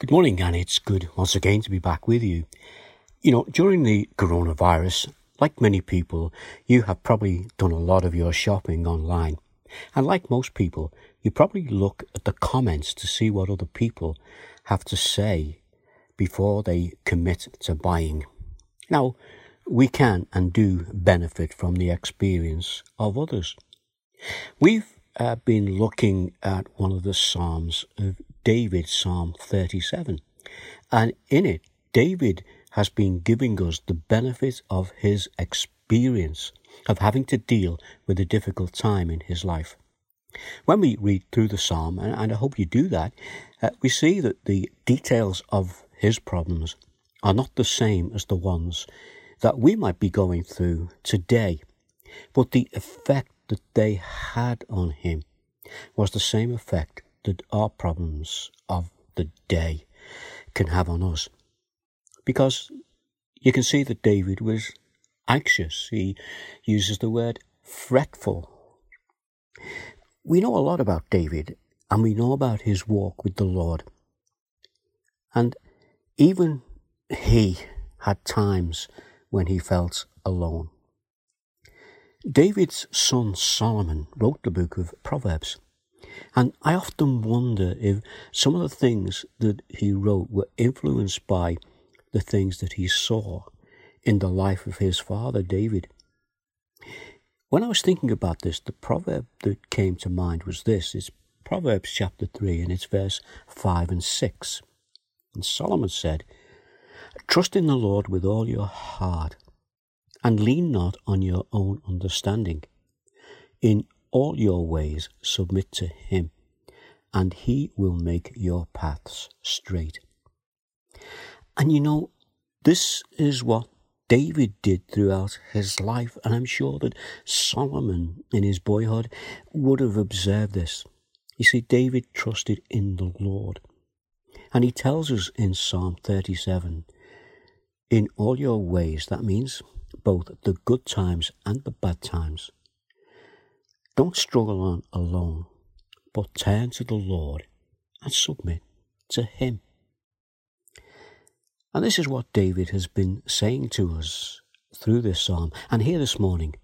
Good morning, and it's good once again to be back with you. You know, during the coronavirus, like many people, you have probably done a lot of your shopping online. And like most people, you probably look at the comments to see what other people have to say before they commit to buying. Now, we can and do benefit from the experience of others. We've uh, been looking at one of the Psalms of David, Psalm 37. And in it, David has been giving us the benefit of his experience of having to deal with a difficult time in his life. When we read through the psalm, and I hope you do that, uh, we see that the details of his problems are not the same as the ones that we might be going through today, but the effect that they had on him was the same effect that our problems of the day can have on us. Because you can see that David was anxious. He uses the word fretful. We know a lot about David and we know about his walk with the Lord. And even he had times when he felt alone. David's son Solomon wrote the book of Proverbs. And I often wonder if some of the things that he wrote were influenced by the things that he saw in the life of his father, David. When I was thinking about this, the proverb that came to mind was this it's Proverbs chapter 3, and it's verse 5 and 6. And Solomon said, Trust in the Lord with all your heart, and lean not on your own understanding. In all your ways submit to him, and he will make your paths straight. And you know, this is what David did throughout his life, and I'm sure that Solomon in his boyhood would have observed this. You see, David trusted in the Lord. And he tells us in Psalm 37 in all your ways, that means both the good times and the bad times, don't struggle on alone, but turn to the Lord and submit to Him. And this is what David has been saying to us through this psalm. And here this morning,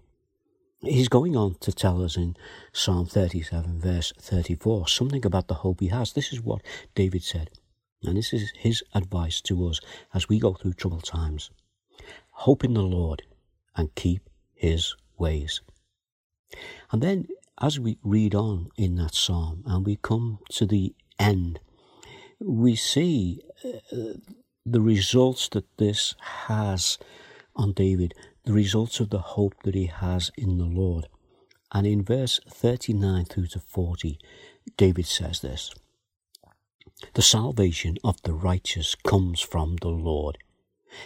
he's going on to tell us in Psalm 37, verse 34, something about the hope he has. This is what David said. And this is his advice to us as we go through troubled times. Hope in the Lord and keep his ways. And then, as we read on in that psalm and we come to the end, we see uh, the results that this has on David, the results of the hope that he has in the Lord. And in verse 39 through to 40, David says this The salvation of the righteous comes from the Lord.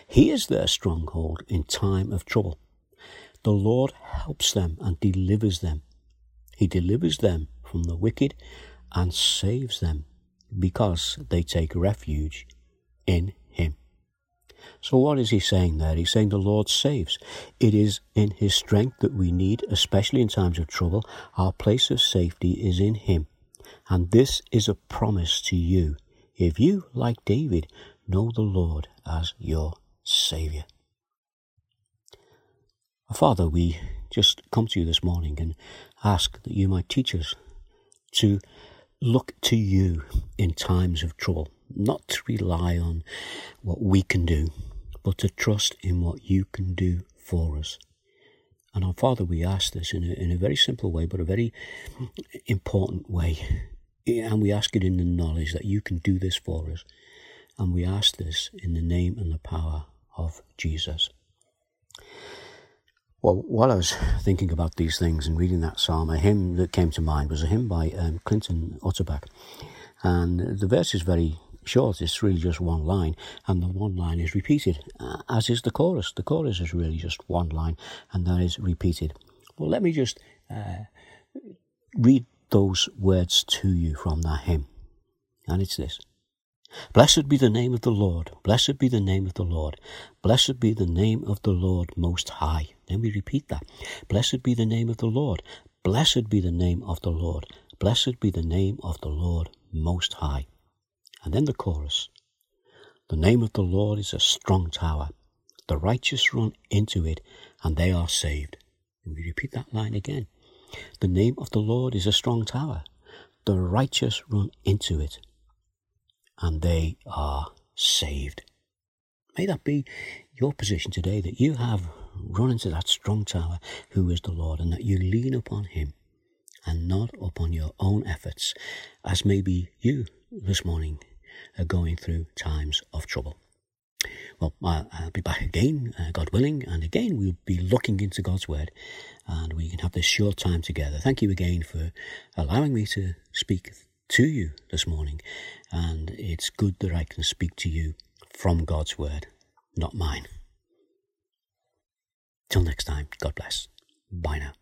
He is their stronghold in time of trouble. The Lord helps them and delivers them. He delivers them from the wicked and saves them because they take refuge in Him. So, what is He saying there? He's saying the Lord saves. It is in His strength that we need, especially in times of trouble. Our place of safety is in Him. And this is a promise to you if you, like David, know the Lord as your Saviour. Father, we just come to you this morning and ask that you might teach us to look to you in times of trouble, not to rely on what we can do, but to trust in what you can do for us. And our Father, we ask this in a, in a very simple way, but a very important way. And we ask it in the knowledge that you can do this for us. And we ask this in the name and the power of Jesus. Well, while I was thinking about these things and reading that psalm, a hymn that came to mind was a hymn by um, Clinton Utterbach. And the verse is very short, it's really just one line, and the one line is repeated, uh, as is the chorus. The chorus is really just one line, and that is repeated. Well, let me just uh, read those words to you from that hymn. And it's this Blessed be the name of the Lord. Blessed be the name of the Lord. Blessed be the name of the Lord Most High. Then we repeat that. Blessed be the name of the Lord. Blessed be the name of the Lord. Blessed be the name of the Lord Most High. And then the chorus. The name of the Lord is a strong tower. The righteous run into it and they are saved. Let me repeat that line again. The name of the Lord is a strong tower. The righteous run into it and they are saved. May that be your position today that you have run into that strong tower who is the Lord and that you lean upon him and not upon your own efforts as maybe you this morning are going through times of trouble. Well, I'll be back again, uh, God willing, and again we'll be looking into God's Word and we can have this short time together. Thank you again for allowing me to speak to you this morning, and it's good that I can speak to you from God's Word, not mine. Till next time, God bless. Bye now.